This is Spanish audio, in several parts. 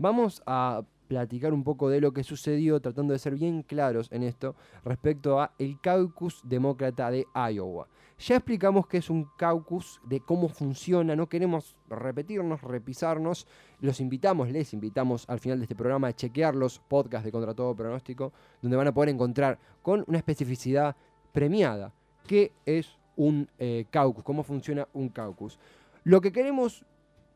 Vamos a platicar un poco de lo que sucedió, tratando de ser bien claros en esto, respecto a el caucus demócrata de Iowa. Ya explicamos que es un caucus, de cómo funciona, no queremos repetirnos, repisarnos. Los invitamos, les invitamos al final de este programa a chequear los podcasts de Contra Todo Pronóstico, donde van a poder encontrar con una especificidad premiada qué es un eh, caucus, cómo funciona un caucus. Lo que queremos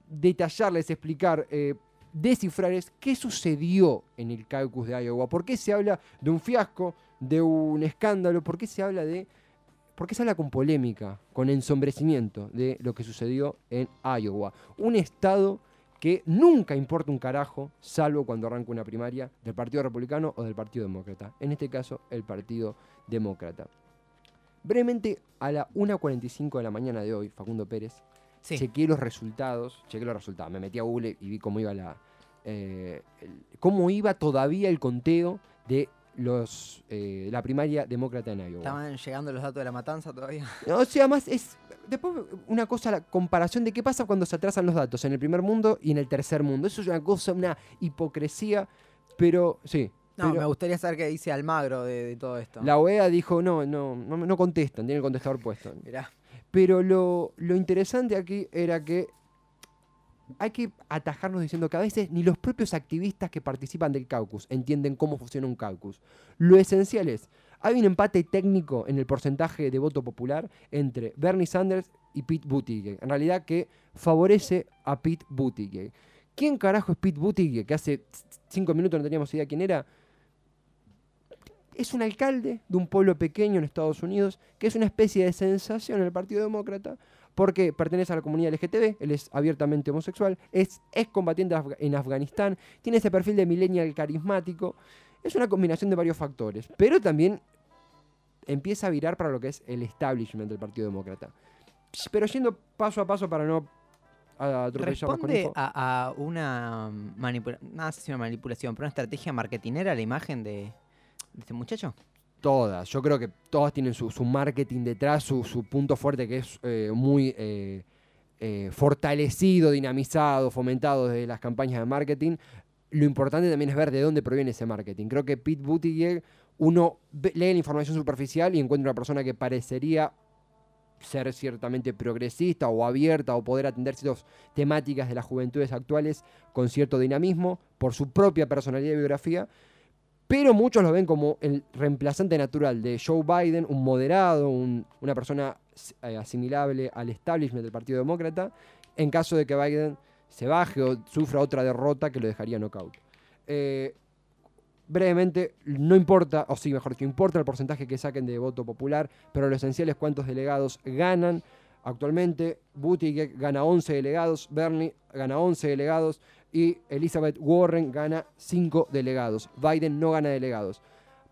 detallarles, explicar, eh, descifrar es qué sucedió en el caucus de Iowa, por qué se habla de un fiasco, de un escándalo, por qué se habla de... ¿Por qué se habla con polémica, con ensombrecimiento de lo que sucedió en Iowa? Un estado que nunca importa un carajo, salvo cuando arranca una primaria del Partido Republicano o del Partido Demócrata. En este caso, el Partido Demócrata. Brevemente, a la 1.45 de la mañana de hoy, Facundo Pérez, chequeé los resultados, chequeé los resultados, me metí a Google y vi cómo iba la, eh, cómo iba todavía el conteo de los eh, la primaria demócrata en Iowa. ¿Estaban llegando los datos de la matanza todavía? No, o sea, más es después una cosa la comparación de qué pasa cuando se atrasan los datos en el primer mundo y en el tercer mundo. Eso es una cosa, una hipocresía, pero sí. No, me gustaría saber qué dice Almagro de, todo esto. La OEA dijo, no, no, no, no contestan, tienen el contestador puesto. Mirá. Pero lo, lo interesante aquí era que hay que atajarnos diciendo que a veces ni los propios activistas que participan del caucus entienden cómo funciona un caucus. Lo esencial es, hay un empate técnico en el porcentaje de voto popular entre Bernie Sanders y Pete Buttigieg. En realidad que favorece a Pete Buttigieg. ¿Quién carajo es Pete Buttigieg? Que hace cinco minutos no teníamos idea quién era es un alcalde de un pueblo pequeño en Estados Unidos, que es una especie de sensación en el Partido Demócrata, porque pertenece a la comunidad LGTB, él es abiertamente homosexual, es, es combatiente en Afganistán, tiene ese perfil de millennial carismático, es una combinación de varios factores, pero también empieza a virar para lo que es el establishment del Partido Demócrata. Pero yendo paso a paso para no ¿Responde a, a, una manipulación, no sé si una manipulación, pero una estrategia marketinera la imagen de, de este muchacho? Todas. Yo creo que todas tienen su, marketing detrás, su, punto fuerte que es eh, muy eh, eh, fortalecido, dinamizado, fomentado desde las campañas de marketing. Lo importante también es ver de dónde proviene ese marketing. Creo que Pete Buttigieg, uno lee la información superficial y encuentra una persona que parecería ser ciertamente progresista o abierta o poder atender ciertas temáticas de las juventudes actuales con cierto dinamismo por su propia personalidad y biografía pero muchos lo ven como el reemplazante natural de Joe Biden, un moderado, una persona eh, asimilable al establishment del Partido Demócrata, en caso de que Biden se baje o sufra otra derrota que lo dejaría knockout. Eh, brevemente, no importa, o sí, mejor dicho, importa el porcentaje que saquen de voto popular, pero lo esencial es cuántos delegados ganan. Actualmente, Buttigieg gana 11 delegados, Bernie gana 11 delegados, y Elizabeth Warren gana 5 delegados. Biden no gana delegados.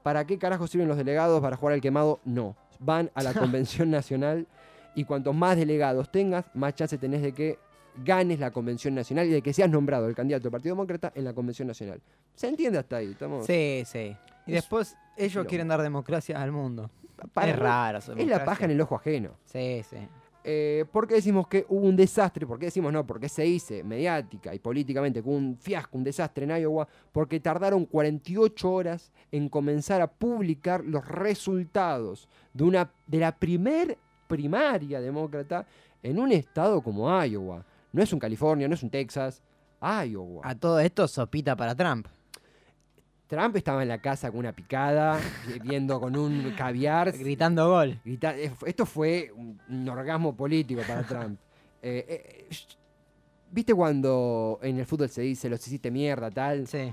¿Para qué carajo sirven los delegados? ¿Para jugar al quemado? No. Van a la convención nacional y cuantos más delegados tengas, más chance tenés de que ganes la convención nacional y de que seas nombrado el candidato del Partido Demócrata en la convención nacional. ¿Se entiende hasta ahí? ¿Estamos? Sí, sí. Y después ellos quieren dar democracia al mundo. es raro. Es la paja en el ojo ajeno. Sí, sí. Eh, ¿Por qué decimos que hubo un desastre? ¿Por qué decimos no? Porque se dice mediática y políticamente que hubo un fiasco, un desastre en Iowa, porque tardaron 48 horas en comenzar a publicar los resultados de, una, de la primer primaria demócrata en un estado como Iowa. No es un California, no es un Texas, Iowa. A todo esto, sopita para Trump. Trump estaba en la casa con una picada, viendo con un caviar. Gritando gol. Eh, esto fue un, orgasmo político para Trump. Eh, eh, ¿Viste cuando en el fútbol se dice los hiciste mierda, tal? Sí.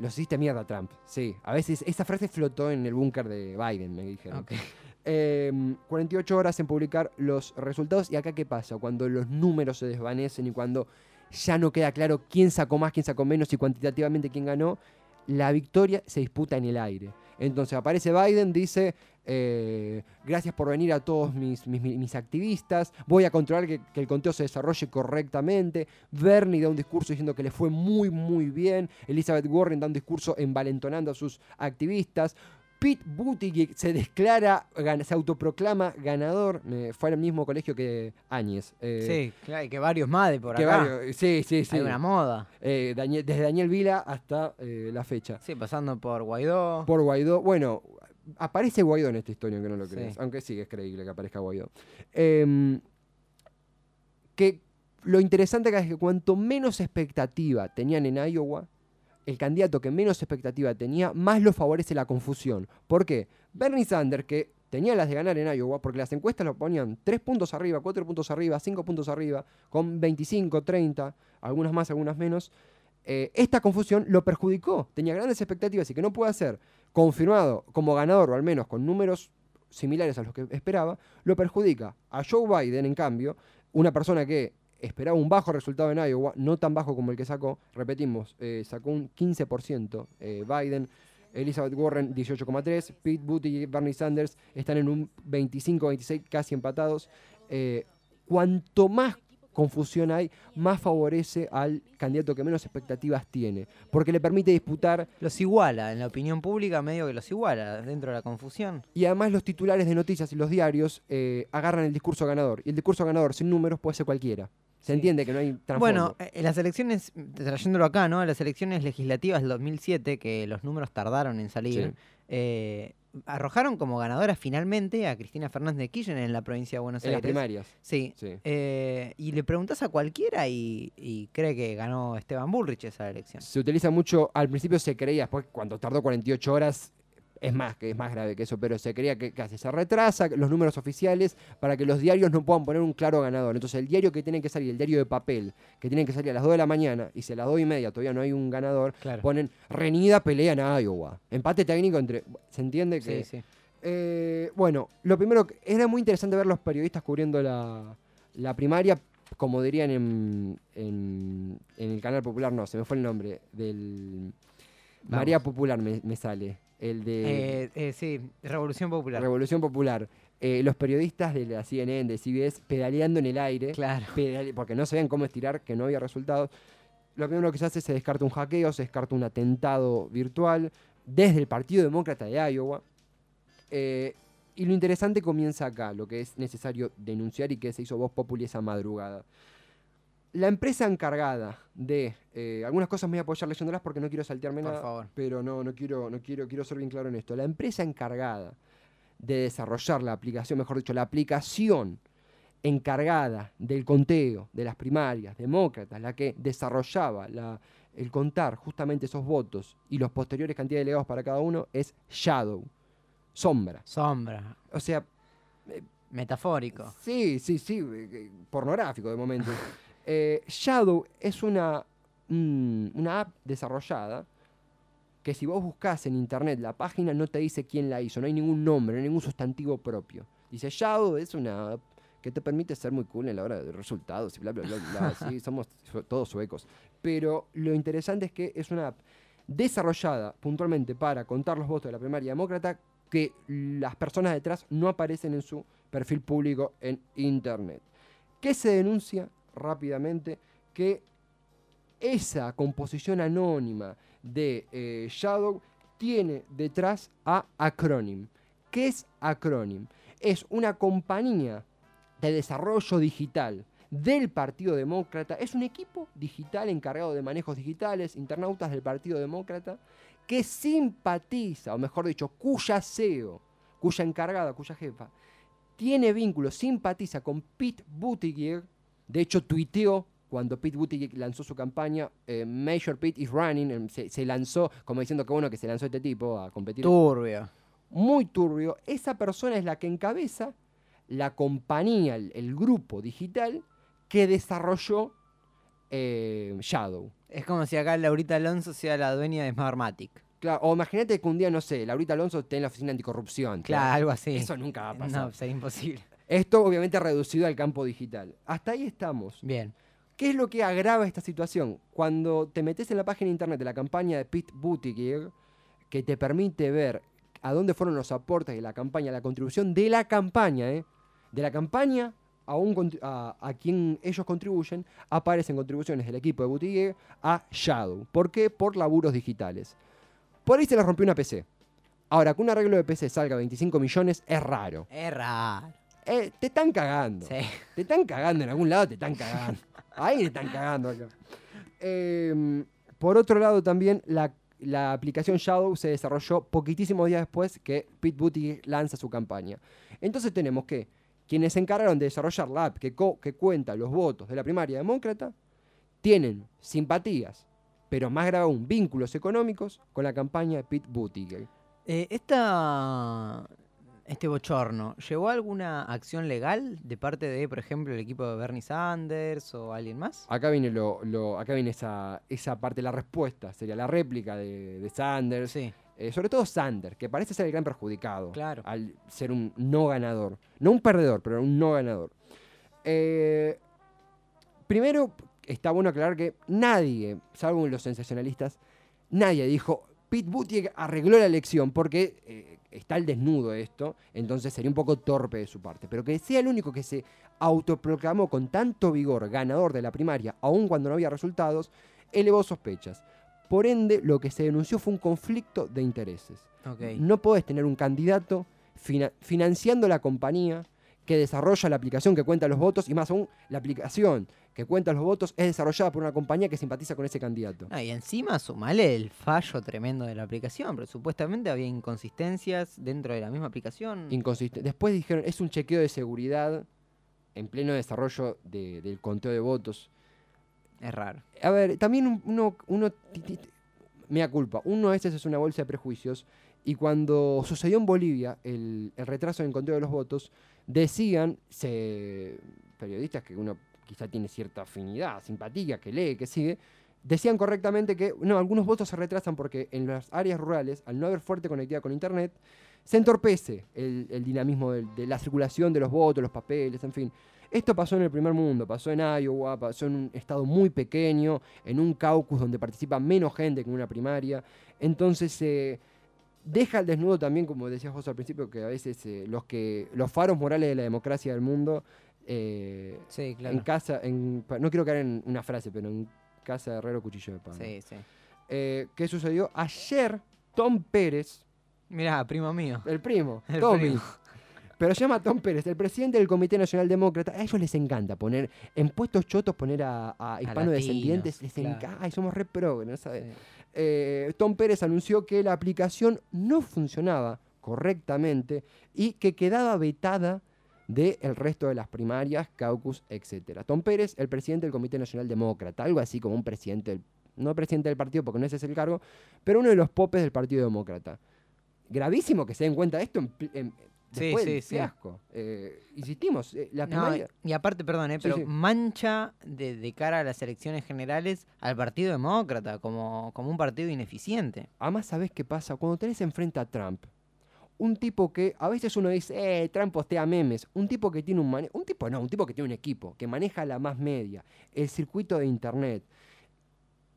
los hiciste mierda, Trump. Sí. A veces esa frase flotó en el búnker de Biden, me dijeron. 48 em, horas en publicar los resultados. ¿Y acá qué pasa? Cuando los números se desvanecen y cuando ya no queda claro quién sacó más, quién sacó menos y cuantitativamente quién ganó la victoria se disputa en el aire. Entonces aparece Biden, dice, eh, gracias por venir a todos mis, mis, activistas, voy a controlar que, el conteo se desarrolle correctamente. Bernie da un discurso diciendo que le fue muy, muy bien. Elizabeth Warren da un discurso envalentonando a sus activistas. Pete Buttigieg se declara, se autoproclama ganador. fue al mismo colegio que Áñez. Eh, sí, claro, y que varios más de por acá. sí, sí, sí. Hay una moda. Eh, desde Daniel Vila hasta eh, la fecha. Sí, pasando por Guaidó. Por Guaidó. Bueno, aparece Guaidó en esta historia, aunque no lo crees. Aunque sí es creíble que aparezca Guaidó. Em, que lo interesante acá es que cuanto menos expectativa tenían en Iowa, el candidato que menos expectativa tenía, más lo favorece la confusión. ¿Por qué? Bernie Sanders, que tenía las de ganar en Iowa, porque las encuestas lo ponían 3 puntos arriba, 4 puntos arriba, 5 puntos arriba, con 25, 30, algunas más, algunas menos. Eh, esta confusión lo perjudicó. Tenía grandes expectativas y que no puede ser confirmado como ganador, o al menos con números similares a los que esperaba, lo perjudica. A Joe Biden, en cambio, una persona que esperaba un bajo resultado en Iowa, no tan bajo como el que sacó, repetimos, eh, sacó un 15% eh, Biden, Elizabeth Warren 18,3, Pete Buttigieg y Bernie Sanders están en un 25-26, casi empatados. Eh, cuanto más confusión hay, más favorece al candidato que menos expectativas tiene, porque le permite disputar... Los iguala, en la opinión pública medio que los iguala dentro de la confusión. Y además los titulares de noticias y los diarios agarran el discurso ganador, y el discurso ganador sin números puede ser cualquiera. Se entiende que no hay trasfondo. Bueno, en eh, las elecciones, trayéndolo acá, ¿no? Las elecciones legislativas del 2007, que los números tardaron en salir, eh, arrojaron como ganadora finalmente a Cristina Fernández de Kirchner en la provincia de Buenos Aires. En las primarias. Sí. Eh, y le preguntas a cualquiera y, y, cree que ganó Esteban Bullrich esa elección. Se utiliza mucho, al principio se creía, después cuando tardó 48 horas es más, que es más grave que eso, pero se creía que casi se retrasa los números oficiales para que los diarios no puedan poner un claro ganador. Entonces el diario que tiene que salir, el diario de papel, que tiene que salir a las 2 de la mañana y si a las 2 y media todavía no hay un ganador, ponen reñida pelea en Iowa. Empate técnico entre... ¿Se entiende? Que, sí, sí. Eh, bueno, lo primero, era muy interesante ver los periodistas cubriendo la, primaria, como dirían en, en, el canal popular, no, se me fue el nombre, del... María Popular me sale. El de. Eh, eh, sí, Revolución Popular. Revolución Popular. Eh, los periodistas de la CNN, de CBS, pedaleando en el aire. Claro. porque no sabían cómo estirar, que no había resultados. Lo primero que se hace es se descarta un hackeo, se descarta un atentado virtual desde el Partido Demócrata de Iowa. y lo interesante comienza acá, lo que es necesario denunciar y que se hizo voz populi esa madrugada. La empresa encargada de eh, algunas cosas me voy a apoyar leyéndolas porque no quiero saltearme Por nada, favor. pero no, no quiero, no quiero, quiero ser bien claro en esto. La empresa encargada de desarrollar la aplicación, mejor dicho, la aplicación encargada del conteo de las primarias demócratas, la que desarrollaba el contar justamente esos votos y los posteriores cantidades de delegados para cada uno, es Shadow, sombra. Sombra. O sea... Eh, Metafórico. Sí, sí, sí, eh, pornográfico de momento. Eh, Shadow es una, una app desarrollada que si vos buscas en internet la página no te dice quién la hizo, no hay ningún nombre, no hay ningún sustantivo propio. Dice Shadow es una app que te permite ser muy cool en la hora de resultados y bla, bla, bla, bla. sí, somos todos suecos. Pero lo interesante es que es una app desarrollada puntualmente para contar los votos de la primaria demócrata que las personas detrás no aparecen en su perfil público en internet. ¿Qué se denuncia? Rápidamente que esa composición anónima de eh, Shadow tiene detrás a Acronym. ¿Qué es Acronym? Es una compañía de desarrollo digital del Partido Demócrata. Es un equipo digital encargado de manejos digitales, internautas del Partido Demócrata, que simpatiza, o mejor dicho, cuya CEO, cuya encargada, cuya jefa, tiene vínculos, simpatiza con Pete Buttigieg, de hecho, tuiteó cuando Pete Buttigieg lanzó su campaña, eh, Major Pete is running, em, se, lanzó como diciendo que bueno que se lanzó este tipo a competir. Turbio. Muy turbio. Esa persona es la que encabeza la compañía, el, grupo digital que desarrolló eh, Shadow. Es como si acá Laurita Alonso sea la dueña de Smartmatic. Claro, o imagínate que un día, no sé, Laurita Alonso esté en la oficina anticorrupción. Claro, algo así. Eso nunca va a pasar. No, sería imposible. Esto obviamente reducido al campo digital. Hasta ahí estamos. Bien. ¿Qué es lo que agrava esta situación? Cuando te metes en la página de internet de la campaña de Pete Buttigieg, que te permite ver a dónde fueron los aportes de la campaña, la contribución de la campaña, ¿eh? de la campaña a, a, quien ellos contribuyen, aparecen contribuciones del equipo de Buttigieg a Shadow. ¿Por qué? Por laburos digitales. Por ahí se le rompió una PC. Ahora, que un arreglo de PC salga 25 millones es raro. Es raro. Eh, te están cagando. Sí. Te están cagando en algún lado, te están cagando. Ahí te están cagando acá. Em, por otro lado, también la, la aplicación Shadow se desarrolló poquitísimos días después que Pete Buttigieg lanza su campaña. Entonces tenemos que quienes se encargaron de desarrollar la app que, co- que cuenta los votos de la primaria demócrata tienen simpatías, pero más grave aún, vínculos económicos con la campaña de Pete Buttigieg. Eh, esta, este bochorno, ¿llevó alguna acción legal de parte de, por ejemplo, el equipo de Bernie Sanders o alguien más? Acá viene, lo, lo- acá viene esa, esa parte, la respuesta, sería la réplica de, de Sanders. Sí, Eh, sobre todo Sanders, que parece ser el gran perjudicado Claro. al ser un no ganador. No un perdedor, pero un no ganador. Eh, primero, está bueno aclarar que nadie, salvo los sensacionalistas, nadie dijo, Pete Buttigieg arregló la elección porque eh, está al desnudo esto, entonces sería un poco torpe de su parte. Pero que sea el único que se autoproclamó con tanto vigor ganador de la primaria, aun cuando no había resultados, elevó sospechas. Por ende, lo que se denunció fue un conflicto de intereses. No podés tener un candidato fina- financiando la compañía que desarrolla la aplicación que cuenta los votos y más aún la aplicación que cuenta los votos es desarrollada por una compañía que simpatiza con ese candidato. Ah, y encima sumale el fallo tremendo de la aplicación, pero supuestamente había inconsistencias dentro de la misma aplicación. Inconsistente. Después dijeron, es un chequeo de seguridad en pleno desarrollo de- del conteo de votos. es raro. A ver, también un- uno, uno mea culpa, uno a veces es una bolsa de prejuicios y cuando sucedió en Bolivia el, el retraso en el conteo de los votos, decían se, periodistas que uno quizá tiene cierta afinidad, simpatía, que lee, que sigue, decían correctamente que no, algunos votos se retrasan porque en las áreas rurales, al no haber fuerte conectividad con Internet, se entorpece el, dinamismo de la circulación de los votos, los papeles, en fin. Esto pasó en el primer mundo, pasó en Iowa, pasó en un estado muy pequeño, en un caucus donde participa menos gente que en una primaria. Entonces se deja al desnudo también, como decías vos al principio, que a veces eh, los que los faros morales de la democracia del mundo, eh, Sí, claro. en casa, en, no quiero caer en una frase, pero en casa de herrero cuchillo de palo. Sí, sí. Eh, ¿Qué sucedió? Ayer Tom Pérez, Mirá, primo mío. el primo, El Tommy. primo. Pero se llama Tom Pérez, el presidente del Comité Nacional Demócrata. A ellos les encanta poner, en puestos chotos, poner a, a hispano-descendientes. Les latinos, encanta. claro. Ay, somos re progres, ¿no sabes? Sí. Eh, Tom Pérez anunció que la aplicación no funcionaba correctamente y que quedaba vetada del resto de las primarias, caucus, etc. Tom Pérez, el presidente del Comité Nacional Demócrata, algo así como un presidente, del- no presidente del partido porque no ese es el cargo, pero uno de los popes del Partido Demócrata. Gravísimo que se den cuenta de esto en en- después sí, del sí. fiasco. Eh, insistimos, eh, la No, primaria... y aparte, perdón, eh, pero mancha de, de cara a las elecciones generales al Partido Demócrata como, como un partido ineficiente. Además, ¿sabés qué pasa? Cuando tenés enfrente a Trump, un tipo que a veces uno dice, eh, Trump postea memes, un tipo que tiene un mane- un tipo no, un tipo que tiene un equipo, que maneja la más media, el circuito de internet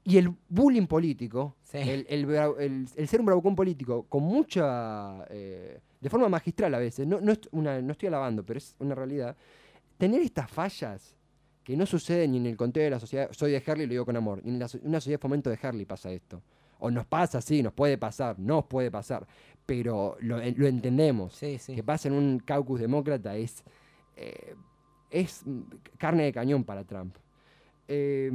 y el bullying político, Sí. el, el bra- el- el ser un bravucón político con mucha, eh, de forma magistral a veces, no, no, es una- no estoy alabando, pero es una realidad, tener estas fallas que no suceden ni en el conteo de la sociedad, soy de Herley, lo digo con amor, ni en la una sociedad de fomento de Herley pasa esto. O nos pasa, sí, nos puede pasar, nos puede pasar, pero lo, eh, lo entendemos. Sí, sí. Que pasa en un caucus demócrata es, eh, es carne de cañón para Trump. Eh,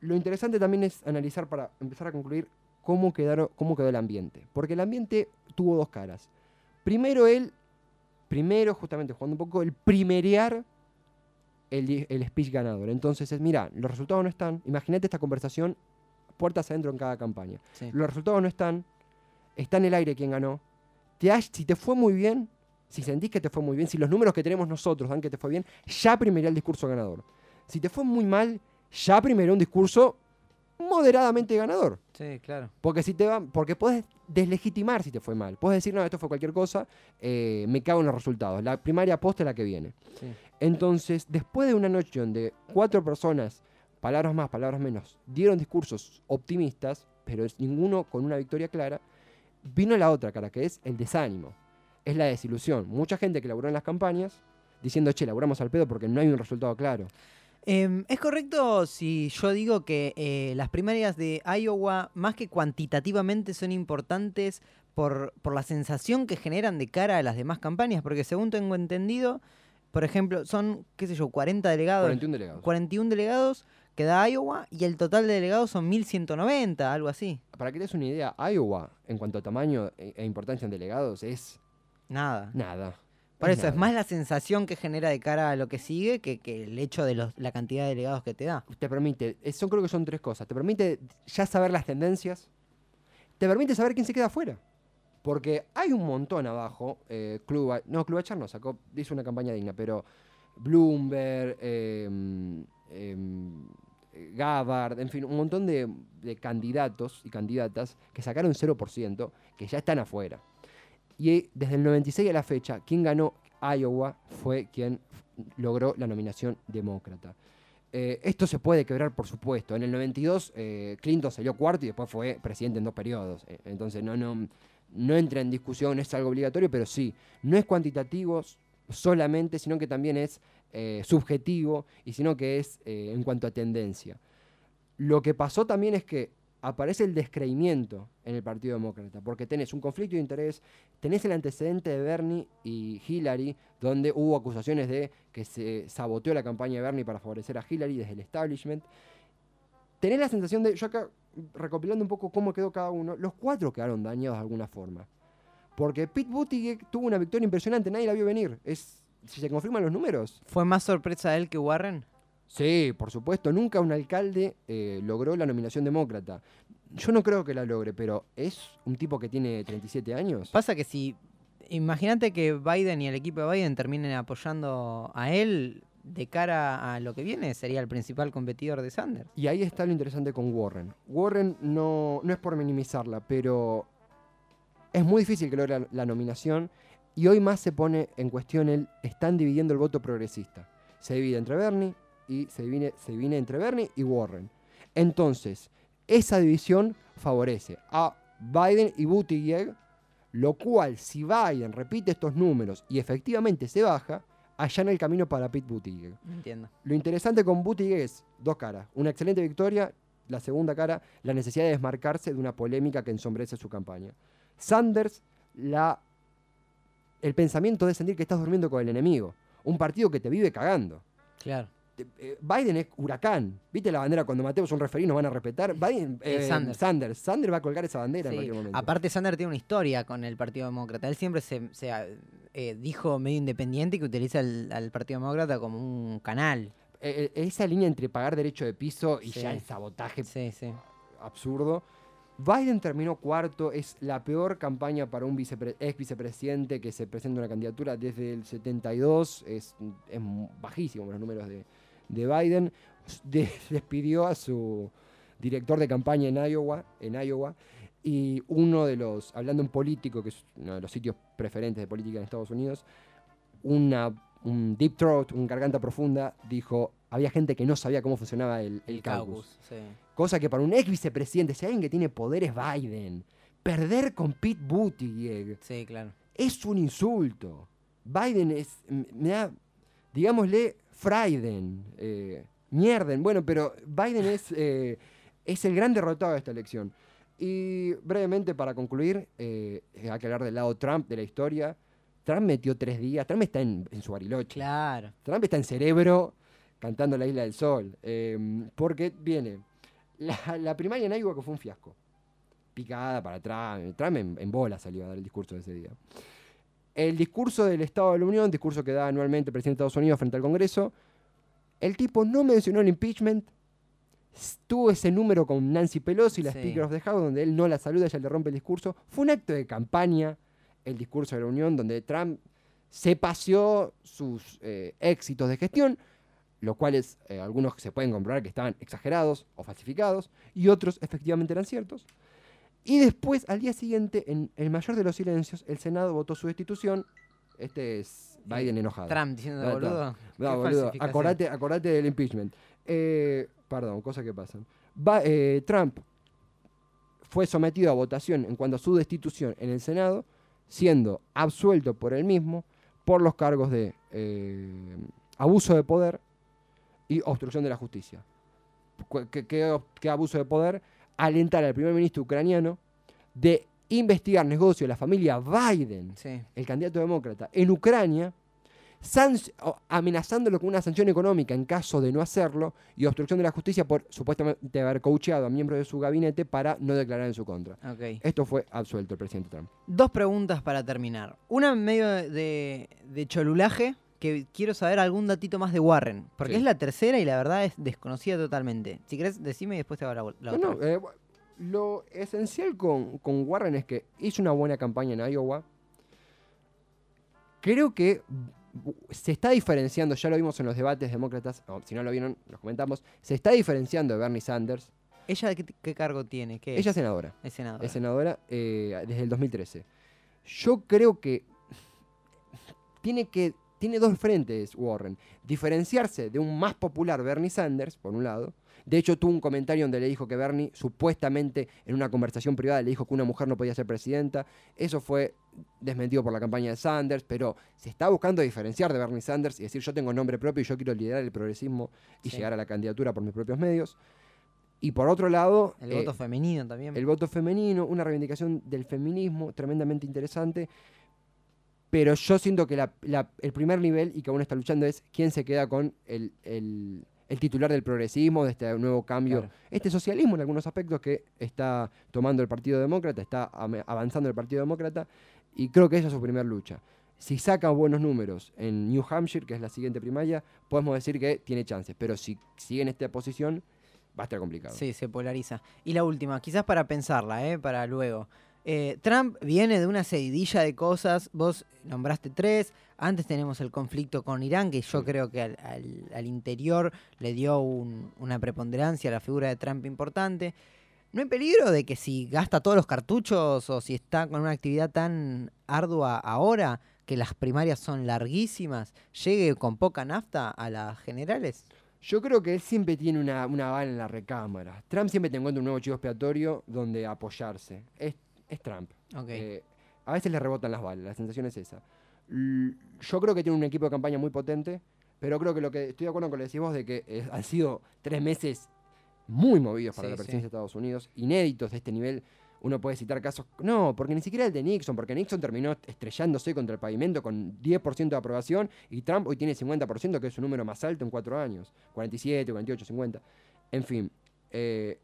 lo interesante también es analizar para empezar a concluir cómo, quedaron, cómo quedó el ambiente. Porque el ambiente tuvo dos caras. Primero él, primero justamente jugando un poco, el primerear el, el speech ganador. Entonces es, mira, los resultados no están. Imagínate esta conversación puertas adentro en cada campaña. sí. Los resultados no están. Está en el aire quien ganó. Te has- si te fue muy bien, si sentís que te fue muy bien, si los números que tenemos nosotros dan que te fue bien, ya primería el discurso ganador. Si te fue muy mal, ya primería un discurso moderadamente ganador. Sí, claro. Porque si te va, porque puedes deslegitimar si te fue mal. Puedes decir, no, esto fue cualquier cosa, eh, me cago en los resultados. La primaria posta es la que viene. Sí. Entonces, después de una noche donde cuatro personas, palabras más, palabras menos, dieron discursos optimistas, pero ninguno con una victoria clara, vino la otra cara, que es el desánimo. Es la desilusión. Mucha gente que laburó en las campañas diciendo, che, laburamos al pedo porque no hay un resultado claro. Em, ¿Es correcto si yo digo que eh, las primarias de Iowa, más que cuantitativamente, son importantes por, por la sensación que generan de cara a las demás campañas, porque según tengo entendido, por ejemplo, son, qué sé yo, 40 delegados. 41 delegados. 41 delegados que da Iowa y el total de delegados son 1190, algo así. Para que te des una idea, Iowa, en cuanto a tamaño e e importancia en delegados, es Nada. nada. Por eso, es más la sensación que genera de cara a lo que sigue que, que el hecho de los, la cantidad de delegados que te da. Te permite, eh, son, creo que son tres cosas. Te permite ya saber las tendencias. Te permite saber quién se queda afuera. Porque hay un montón abajo. Eh, Club, no, Clubachar no sacó, hizo una campaña digna, pero Bloomberg, em, Gabbard, en fin, un montón de, de candidatos y candidatas que sacaron 0%, que ya están afuera. Y eh, desde el 96 a la fecha, quien ganó Iowa fue quien logró la nominación demócrata. Eh, esto se puede quebrar, por supuesto. En el 92 eh, Clinton salió cuarto y después fue presidente en dos periodos. Entonces no, no, no entra en discusión, es algo obligatorio, pero sí, no es cuantitativo solamente, sino que también es eh, subjetivo y sino que es eh, en cuanto a tendencia. Lo que pasó también es que aparece el descreimiento en el Partido Demócrata, porque tenés un conflicto de interés, tenés el antecedente de Bernie y Hillary, donde hubo acusaciones de que se saboteó la campaña de Bernie para favorecer a Hillary desde el establishment. Tenés la sensación de, yo acá recopilando un poco cómo quedó cada uno, los cuatro quedaron dañados de alguna forma. Porque Pete Buttigieg tuvo una victoria impresionante, nadie la vio venir. Es, si se confirman los números, ¿Fue más sorpresa él que Warren? Sí, por supuesto. Nunca un alcalde eh, logró la nominación demócrata. Yo no creo que la logre, pero es un tipo que tiene 37 años. Pasa que si. Imagínate que Biden y el equipo de Biden terminen apoyando a él de cara a lo que viene, sería el principal competidor de Sanders. Y ahí está lo interesante con Warren. Warren no, no es por minimizarla, pero es muy difícil que logre la, la nominación. Y hoy más se pone en cuestión el. Están dividiendo el voto progresista. Se divide entre Bernie y se divide, se divide entre Bernie y Warren. Entonces, esa división favorece a Biden y Buttigieg, lo cual, si Biden repite estos números y efectivamente se baja, allana el camino para Pete Buttigieg. Entiendo. Lo interesante con Buttigieg es dos caras. Una excelente victoria, la segunda cara, la necesidad de desmarcarse de una polémica que ensombrece su campaña. Sanders, la, el pensamiento de sentir que estás durmiendo con el enemigo. Un partido que te vive cagando. Claro. Eh, Biden es huracán. ¿Viste la bandera cuando matemos a un referí nos van a respetar? Biden, Eh, Sanders. Sanders. Sanders va a colgar esa bandera en cualquier momento. Aparte, Sanders tiene una historia con el Partido Demócrata. Él siempre se, se, eh, dijo medio independiente que utiliza el- al Partido Demócrata como un canal. Eh, esa línea entre pagar derecho de piso y Sí. ya el sabotaje Sí, sí. absurdo. Biden terminó cuarto, es la peor campaña para un vicepre- ex vicepresidente que se presenta una candidatura desde el 72, es, bajísimo los números de, de Biden. De- despidió a su director de campaña en Iowa, en Iowa, y uno de los, hablando en político, que es uno de los sitios preferentes de política en Estados Unidos, una, un deep throat, un garganta profunda, dijo, había gente que no sabía cómo funcionaba el, el caucus. Cosa que para un ex vicepresidente, si alguien que tiene poder es Biden, perder con Pete Buttigieg Sí, claro. es un insulto. Biden es, m- me da, digámosle, Freiden, eh, mierden. Bueno, pero Biden es, eh, es el gran derrotado de esta elección. Y brevemente, para concluir, eh, hay que hablar del lado Trump de la historia. Trump metió tres días, Trump está en, en su bariloche. Claro. Trump está en cerebro cantando la isla del sol. eh, porque viene la, la primaria en Iowa que fue un fiasco. Picada para Trump. Trump en, en bola salió a dar el discurso de ese día. El discurso del Estado de la Unión, discurso que da anualmente el presidente de Estados Unidos frente al Congreso. El tipo no mencionó el impeachment. Tuvo ese número con Nancy Pelosi, la Sí. Speaker of the House, donde él no la saluda, ella le rompe el discurso. Fue un acto de campaña, el discurso de la Unión, donde Trump se paseó sus eh, éxitos de gestión, los cuales eh, algunos se pueden comprobar que estaban exagerados o falsificados, y otros efectivamente eran ciertos. Y después, al día siguiente, en el mayor de los silencios, el Senado votó su destitución. Este es Biden enojado. Trump diciendo boludo. No, boludo, acordate, acordate del impeachment. Eh, perdón, cosas que pasan. Va- eh, Trump fue sometido a votación en cuanto a su destitución en el Senado, siendo absuelto por él mismo por los cargos de abuso de poder y obstrucción de la justicia. ¿Qué, qué- qué abuso de poder? Alentar al primer ministro ucraniano de investigar negocios de la familia Biden, Sí. el candidato demócrata, en Ucrania, amenazándolo con una sanción económica en caso de no hacerlo y obstrucción de la justicia por supuestamente haber coacheado a miembros de su gabinete para no declarar en su contra. Esto fue absuelto el presidente Trump. Dos preguntas para terminar. Una en medio de, de cholulaje, que quiero saber algún datito más de Warren, porque Sí. es la tercera y la verdad es desconocida totalmente. Si querés, decime y después te hago la, la No, otra. no, eh, lo esencial con, con Warren es que hizo una buena campaña en Iowa. Creo que se está diferenciando, ya lo vimos en los debates demócratas, si no lo vieron, los comentamos, se está diferenciando de Bernie Sanders. ¿Ella qué, qué cargo tiene? ¿Qué Ella es es? senadora, Es senadora. es senadora eh, desde el 2013. Yo creo que tiene que tiene dos frentes Warren. Diferenciarse de un más popular Bernie Sanders, por un lado. De hecho, tuvo un comentario donde le dijo que Bernie, supuestamente en una conversación privada, le dijo que una mujer no podía ser presidenta. Eso fue desmentido por la campaña de Sanders, pero se está buscando diferenciar de Bernie Sanders y decir yo tengo nombre propio y yo quiero liderar el progresismo y Sí. llegar a la candidatura por mis propios medios. Y por otro lado, El eh, voto femenino también. el voto femenino, una reivindicación del feminismo tremendamente interesante. Pero yo siento que la- la- el primer nivel y que aún está luchando es quién se queda con el, el- el titular del progresismo, de este nuevo cambio, Claro. este socialismo en algunos aspectos que está tomando el Partido Demócrata, está avanzando el Partido Demócrata, y creo que esa es su primer lucha. Si saca buenos números en New Hampshire, que es la siguiente primaria, podemos decir que tiene chances, pero si sigue en esta posición, va a estar complicado. Sí, se polariza. Y la última, quizás para pensarla, ¿eh? para luego. Eh, Trump viene de una seguidilla de cosas, vos nombraste tres, antes tenemos el conflicto con Irán, que yo creo que al, al- al interior le dio un- una preponderancia a la figura de Trump importante. ¿No hay peligro de que si gasta todos los cartuchos o si está con una actividad tan ardua ahora, que las primarias son larguísimas, llegue con poca nafta a las generales? Yo creo que él siempre tiene una, una bala en la recámara. Trump siempre te encuentra un nuevo chivo expiatorio donde apoyarse. Es, es Trump. Eh, a veces le rebotan las balas, la sensación es esa. L- yo creo que tiene un equipo de campaña muy potente, pero creo que lo que estoy de acuerdo con lo que decís vos de que eh, han sido tres meses muy movidos para Sí, la sí. presidencia de Estados Unidos, inéditos de este nivel. Uno puede citar casos. No, porque ni siquiera el de Nixon, porque Nixon terminó estrellándose contra el pavimento con 10% de aprobación y Trump hoy tiene 50%, que es su número más alto en cuatro años. 47, 48, 50. En fin, eh,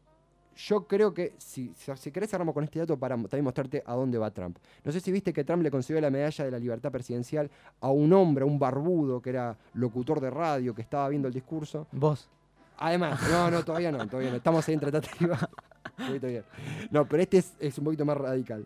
yo creo que si, querés cerramos con este dato para también mostrarte a dónde va Trump. No sé si viste que Trump le concedió la medalla de la libertad presidencial a un hombre, a un barbudo que era locutor de radio, que estaba viendo el discurso. Vos. Además, no, no, todavía no, todavía no. Estamos ahí en tratativa. No, pero este es, es un poquito más radical.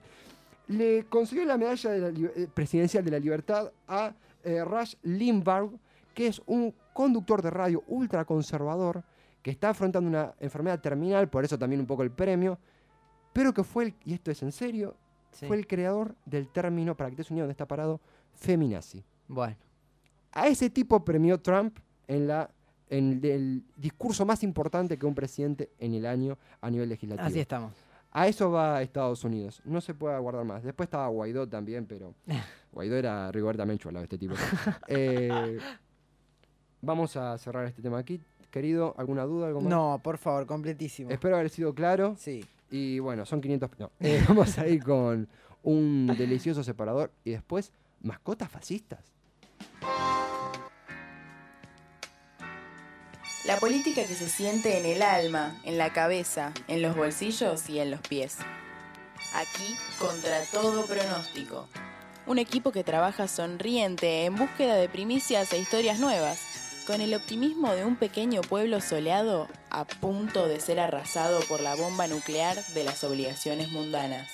Le concedió la medalla de la li- eh, presidencial de la libertad a eh, Rush Limbaugh, que es un conductor de radio ultraconservador que está afrontando una enfermedad terminal, por eso también un poco el premio, pero que fue, el, y esto es en serio, Sí. fue el creador del término, para que te des donde está parado, feminazi. Bueno. A ese tipo premió Trump en la en el discurso más importante que un presidente en el año a nivel legislativo. Así estamos. A eso va Estados Unidos. No se puede aguardar más. Después estaba Guaidó también, pero Guaidó era rigorosamente chulado este tipo. Eh, vamos a cerrar este tema aquí. Querido, ¿alguna duda? ¿Algo más? No, por favor, completísimo. Espero haber sido claro. Sí. Y bueno, son 500... No. Eh, vamos a ir con un delicioso separador y después mascotas fascistas. La política que se siente en el alma, en la cabeza, en los bolsillos y en los pies. Aquí, contra todo pronóstico. Un equipo que trabaja sonriente en búsqueda de primicias e historias nuevas, con el optimismo de un pequeño pueblo soleado a punto de ser arrasado por la bomba nuclear de las obligaciones mundanas.